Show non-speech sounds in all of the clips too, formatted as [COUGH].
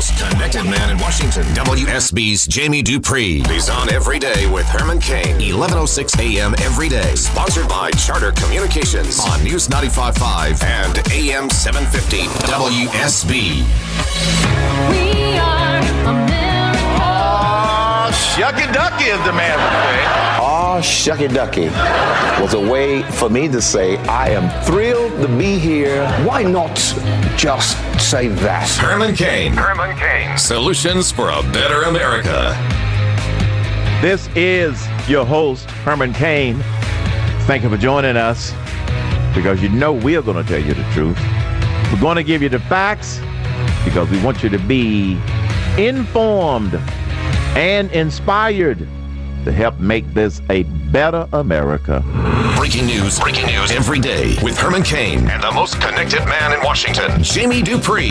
most connected man in Washington, WSB's Jamie Dupree. He's on every day with Herman Cain, 1106 a.m. every day. Sponsored by Charter Communications on News 95.5 and AM 750 WSB. We are America. Oh, shucky ducky, as the man would say. Oh, shucky ducky was a way for me to say, I am thrilled to be here. Why not just say that? Herman Cain. Herman Cain. Solutions for a better America. This is your host, Herman Cain. Thank you for joining us because you know we're going to tell you the truth. We're going to give you the facts because we want you to be informed and inspired to help make this a better America. Breaking news, breaking news every day with Herman Cain and the most connected man in Washington, Jimmy Dupree.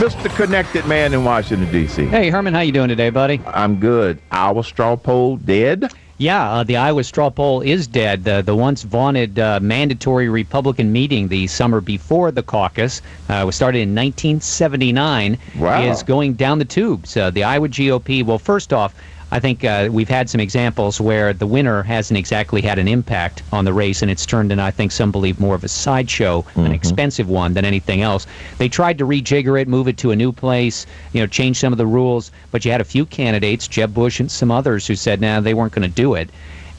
Mr. Connected Man in Washington, D.C. Hey, Herman, how you doing today, buddy? I'm good. Our straw poll dead. Yeah, uh, the Iowa straw poll is dead. The, the once vaunted uh, mandatory Republican meeting the summer before the caucus uh, was started in 1979 Wow. is going down the tubes. Uh, the Iowa GOP, well, first off, I think uh, we've had some examples where the winner hasn't exactly had an impact on the race, and it's turned into, I think some believe, more of a sideshow, an expensive one than anything else. They tried to rejigger it, move it to a new place, you know, change some of the rules, but you had a few candidates, Jeb Bush and some others, who said, nah, they weren't going to do it.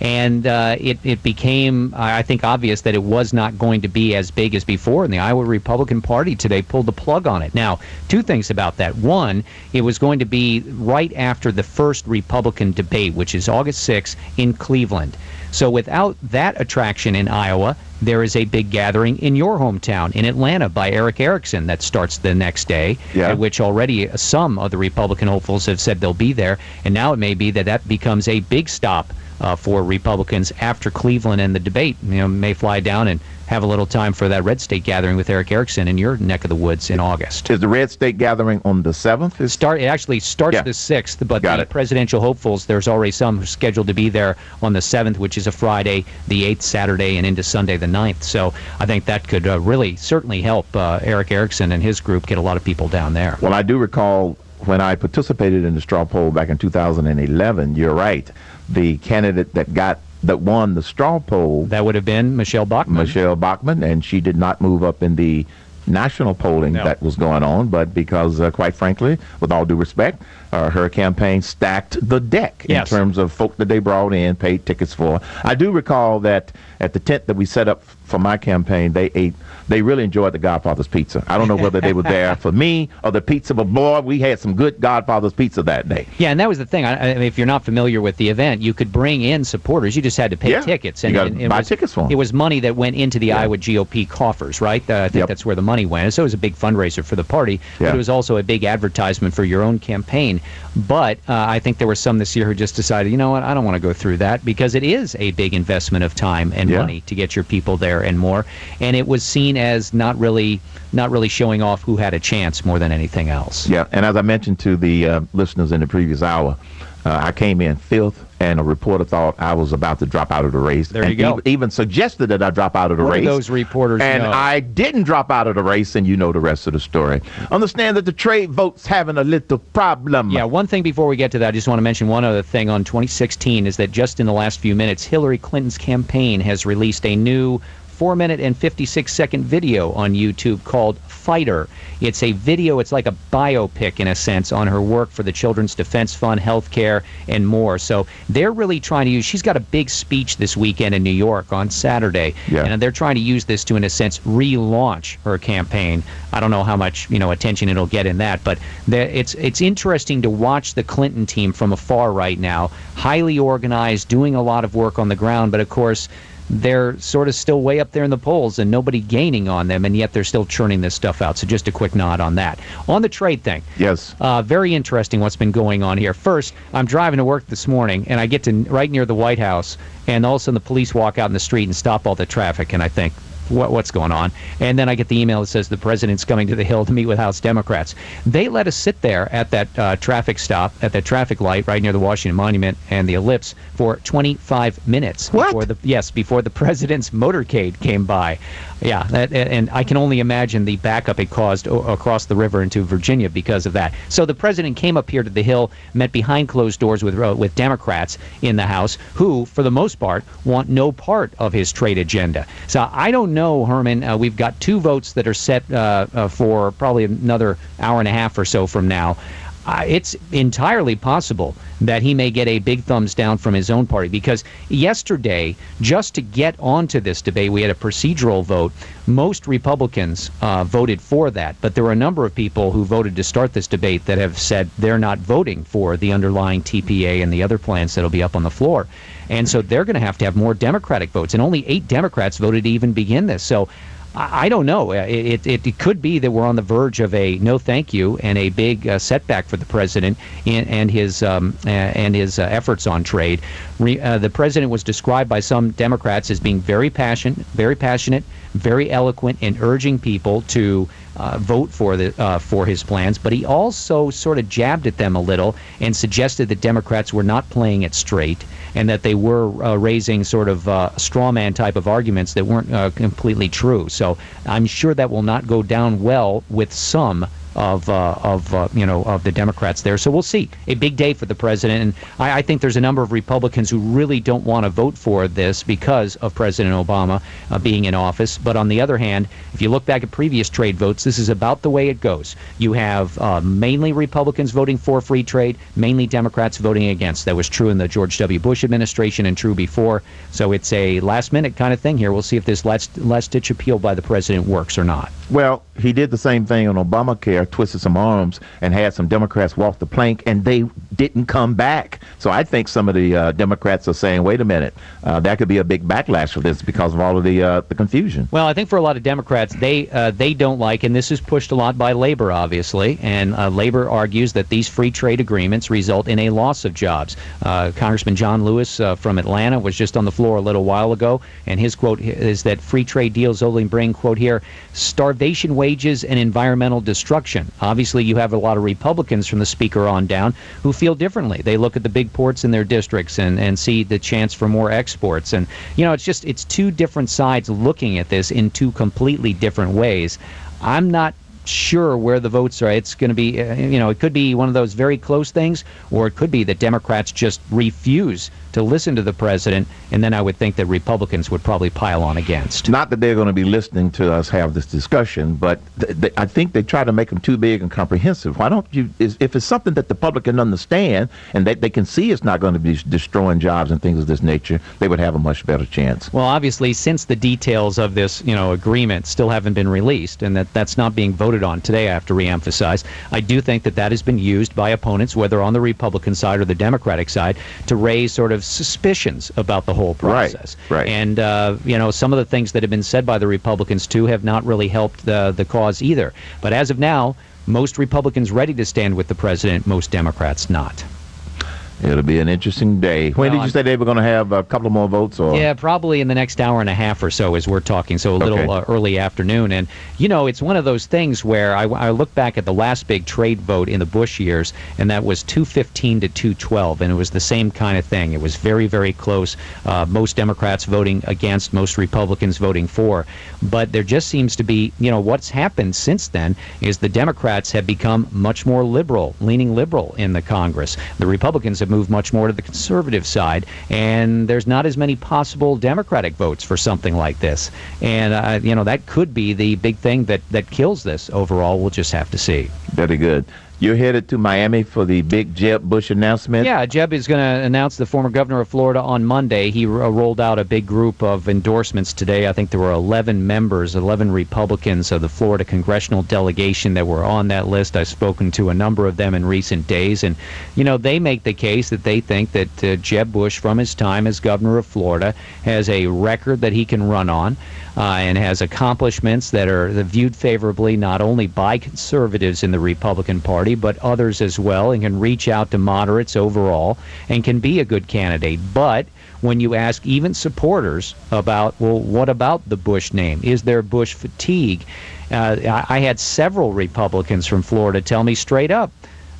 And uh, it, it became, I think, obvious that it was not going to be as big as before. And the Iowa Republican Party today pulled the plug on it. Now, two things about that. One, it was going to be right after the first Republican debate, which is August 6th in Cleveland. So without that attraction in Iowa, there is a big gathering in your hometown in Atlanta by Erick Erickson that starts the next day, Yeah. at which already some of the Republican hopefuls have said they'll be there. And now it may be that that becomes a big stop uh, for Republicans after Cleveland and the debate. You know, may fly down and have a little time for that red state gathering with Erick Erickson in your neck of the woods in August. Is the Red State gathering on the 7th? Is Start. It actually starts Yeah. the sixth, but Got the it. presidential hopefuls, there's already some scheduled to be there on the seventh, which is a Friday, the eighth Saturday, and into Sunday the 9th. So I think that could uh, really certainly help uh, Erick Erickson and his group get a lot of people down there. Well, I do recall when I participated in the straw poll back in 2011. You're right. The candidate that got that won the straw poll, That would have been Michele Bachmann. Michele Bachmann, and she did not move up in the national polling No. that was going on, but because, uh, quite frankly, with all due respect, uh, her campaign stacked the deck Yes. in terms of folk that they brought in, paid tickets for. I do recall that at the tent that we set up for my campaign, they ate, they really enjoyed the Godfather's pizza. I don't know whether they were there for me or the pizza, but boy, we had some good Godfather's pizza that day. Yeah, and that was the thing. I, I mean, if you're not familiar with the event, you could bring in supporters. You just had to pay Yeah, tickets. you And, gotta and it buy was, tickets for 'em. It was money that went into the Iowa GOP coffers, right? Uh, I think Yep. that's where the money went. So it was a big fundraiser for the party, Yeah. but it was also a big advertisement for your own campaign. But uh, I think there were some this year who just decided, you know what, I don't want to go through that because it is a big investment of time and Yeah. money to get your people there and more. And it was seen as not really, not really showing off who had a chance more than anything else. Yeah, and as I mentioned to the uh, listeners in the previous hour, uh, I came in fifth, and a reporter thought I was about to drop out of the race. There and you go. Even, even suggested that I drop out of the What race. those reporters And know? I didn't drop out of the race, and you know the rest of the story. Understand that the trade vote's having a little problem. Yeah, one thing before we get to that, I just want to mention one other thing on 2016 is that just in the last few minutes, Hillary Clinton's campaign has released a new 4 minute and 56 second video on YouTube called Fighter. It's a video, it's like a biopic in a sense on her work for the Children's Defense Fund, healthcare, and more. So they're really trying to use, she's got a big speech this weekend in New York on Saturday. Yeah. And they're trying to use this to, in a sense, relaunch her campaign. I don't know how much you know attention it'll get in that, but it's it's interesting to watch the Clinton team from afar right now, highly organized, doing a lot of work on the ground, but of course. They're sort of still way up there in the polls and nobody gaining on them, and yet they're still churning this stuff out. So, just a quick nod on that. On the trade thing, Yes. uh, very interesting what's been going on here. First, I'm driving to work this morning, and I get to right near the White House, and all of a sudden the police walk out in the street and stop all the traffic, and I think, what, what's going on? And then I get the email that says the president's coming to the Hill to meet with House Democrats. They let us sit there at that uh, traffic stop, at that traffic light right near the Washington Monument and the Ellipse for 25 minutes. What? Before the, yes, before the [LAUGHS] president's motorcade came by. Yeah, that, and I can only imagine the backup it caused o- across the river into Virginia because of that. So the president came up here to the Hill, met behind closed doors with uh, with Democrats in the House, who, for the most part, want no part of his trade agenda. So I don't know, Herman. Uh, we've got two votes that are set uh, uh, for probably another hour and a half or so from now. Uh, it's entirely possible that he may get a big thumbs down from his own party because yesterday, just to get onto this debate, we had a procedural vote. Most Republicans uh, voted for that, but there were a number of people who voted to start this debate that have said they're not voting for the underlying TPA and the other plans that'll be up on the floor. And so they're going to have to have more Democratic votes. And only eight Democrats voted to even begin this. So I I don't know. Uh, It, it, it could be that we're on the verge of a no thank you and a big uh, setback for the president in, and his um, and his uh, efforts on trade. Re, uh, the president was described by some Democrats as being very passionate, very passionate, very eloquent in urging people to uh, vote for the uh, for his plans. But he also sort of jabbed at them a little and suggested that Democrats were not playing it straight and that they were uh, raising sort of uh, straw man type of arguments that weren't uh, completely true. So I'm sure that will not go down well with some of uh, of uh, you know of the Democrats there. So we'll see. A big day for the president, and I, I think there's a number of Republicans who really don't want to vote for this because of President Obama uh, being in office. But on the other hand, if you look back at previous trade votes, this is about the way it goes. You have uh, mainly Republicans voting for free trade, mainly Democrats voting against. That was true in the George W. Bush administration and true before. So it's a last minute kind of thing here. We'll see if this last last ditch appeal by the president works or not. Well, he did the same thing on Obamacare, twisted some arms, and had some Democrats walk the plank, and they didn't come back. So I think some of the uh, Democrats are saying, "Wait a minute, uh, that could be a big backlash for this because of all of the uh, the confusion." Well, I think for a lot of Democrats, they uh, they don't like, and this is pushed a lot by labor, obviously. And uh, labor argues that these free trade agreements result in a loss of jobs. Uh, Congressman John Lewis from Atlanta was just on the floor a little while ago, and his quote is that free trade deals only bring quote here starvation wages and environmental destruction. Obviously, you have a lot of Republicans from the speaker on down who feel differently. They look at the big ports in their districts and, and see the chance for more exports. And, you know, it's just, it's two different sides looking at this in two completely different ways. I'm not sure where the votes are. It's going to be, uh, you know, it could be one of those very close things, or it could be that Democrats just refuse to listen to the president, and then I would think that Republicans would probably pile on against. Not that they're going to be listening to us have this discussion, but th- th- I think they try to make them too big and comprehensive. Why don't you, is, if it's something that the public can understand and that they can see it's not going to be destroying jobs and things of this nature, they would have a much better chance. Well, obviously, since the details of this, you know, agreement still haven't been released, and that that's not being voted on today, I have to reemphasize. I do think that that has been used by opponents, whether on the Republican side or the Democratic side, to raise sort of suspicions about the whole Right, process. right. And uh, you know, some of the things that have been said by the Republicans too have not really helped the the cause either. But as of now. Most Republicans ready to stand with the president, most Democrats not. It'll be an interesting day. When Well, did you say they were going to have a couple more votes? Or Yeah, probably in the next hour and a half or so as we're talking, so a little Okay. uh, early afternoon. And, you know, it's one of those things where I, I look back at the last big trade vote in the Bush years, and that was 215 to 212, and it was the same kind of thing. It was very, very close. Uh, most Democrats voting against, most Republicans voting for. But there just seems to be, you know, what's happened since then is the Democrats have become much more liberal, leaning liberal in the Congress. The Republicans have moved much more to the conservative side, and there's not as many possible Democratic votes for something like this. And, uh, you know, that could be the big thing that, that kills this overall. We'll just have to see. Very good. You're headed to Miami for the big Jeb Bush announcement? Yeah, Jeb is going to announce the former governor of Florida on Monday. He ro- rolled out a big group of endorsements today. I think there were 11 members, 11 Republicans of the Florida congressional delegation that were on that list. I've spoken to a number of them in recent days, and you know they make the case that they think that uh, Jeb Bush, from his time as governor of Florida, has a record that he can run on. Uh, and has accomplishments that are viewed favorably not only by conservatives in the Republican Party, but others as well, and can reach out to moderates overall and can be a good candidate. But when you ask even supporters about, well, what about the Bush name? Is there Bush fatigue? Uh, I, had several Republicans from Florida tell me straight up,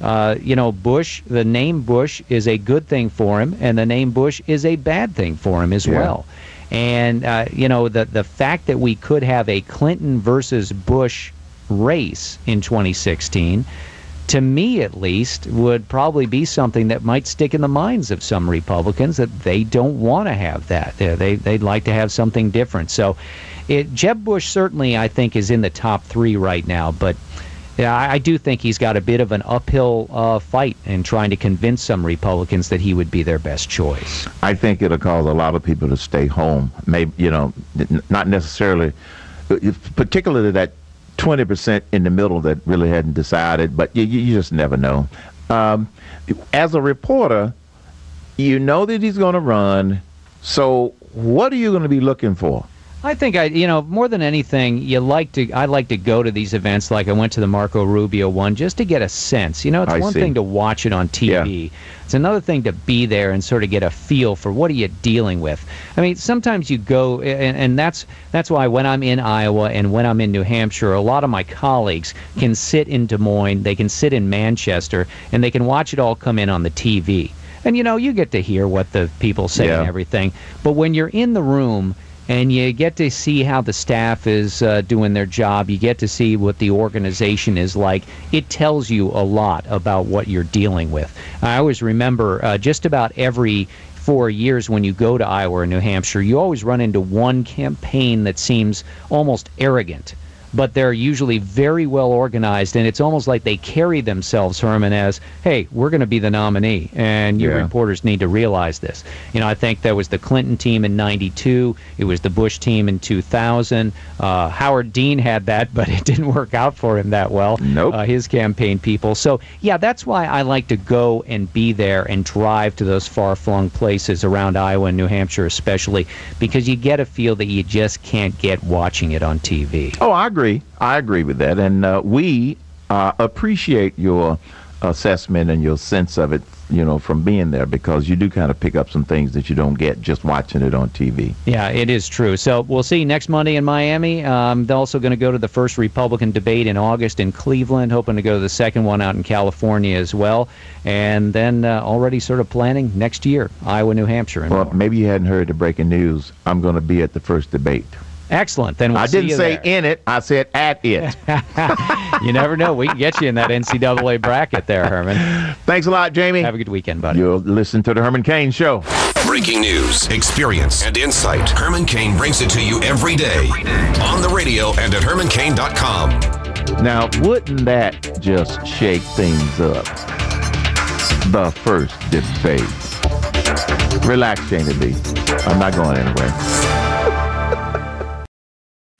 uh, you know, Bush, the name Bush is a good thing for him, and the name Bush is a bad thing for him as Yeah. well. And uh, you know, the the fact that we could have a Clinton versus Bush race in 2016, to me at least, would probably be something that might stick in the minds of some Republicans that they don't want to have that. They they- they'd like to have something different. So, it, Jeb Bush certainly, I think, is in the top three right now, but. Yeah, I, I do think he's got a bit of an uphill uh, fight in trying to convince some Republicans that he would be their best choice. I think it'll cause a lot of people to stay home. Maybe you know, not necessarily, particularly that twenty percent in the middle that really hadn't decided. But you, you just never know. Um, as a reporter, you know that he's going to run. So what are you going to be looking for? I think I, you know, more than anything, you like to. I like to go to these events, like I went to the Marco Rubio one, just to get a sense. You know, it's I one see. thing to watch it on TV. It's another thing to be there and sort of get a feel for what are you dealing with. I mean, sometimes you go, and, and that's that's why when I'm in Iowa and when I'm in New Hampshire, a lot of my colleagues can sit in Des Moines, they can sit in Manchester, and they can watch it all come in on the TV. And you know, you get to hear what the people say Yeah. and everything. But when you're in the room and you get to see how the staff is uh, doing their job, you get to see what the organization is like. It tells you a lot about what you're dealing with. I always remember uh, just about every four years when you go to Iowa or New Hampshire, you always run into one campaign that seems almost arrogant but they're usually very well organized, and it's almost like they carry themselves, Herman, as, hey, we're going to be the nominee, and you Yeah. reporters need to realize this. You know, I think there was the Clinton team in 92, it was the Bush team in 2000. Uh, Howard Dean had that, [LAUGHS] but it didn't work out for him that well, Nope. uh, his campaign people. So, yeah, that's why I like to go and be there and drive to those far flung places around Iowa and New Hampshire, especially, because you get a feel that you just can't get watching it on TV. Oh, I agree. I agree with that, and uh, we uh, appreciate your assessment and your sense of it. You know, from being there, because you do kind of pick up some things that you don't get just watching it on TV. Yeah, it is true. So we'll see next Monday in Miami. Um, they're also going to go to the first Republican debate in August in Cleveland, hoping to go to the second one out in California as well. And then uh, already sort of planning next year, Iowa, New Hampshire. Well, more. maybe you hadn't heard the breaking news. I'm going to be at the first debate. Excellent. Then we'll I see didn't you say there. in it. I said at it. [LAUGHS] [LAUGHS] You never know. We can get you in that NCAA bracket there, Herman. Thanks a lot, Jamie. Have a good weekend, buddy. You'll listen to the Herman Cain Show. Breaking news, experience, and insight. Herman Cain brings it to you every day on the radio and at hermancain.com. Now, wouldn't that just shake things up? The first debate. Relax, Jamie Lee. I'm not going anywhere.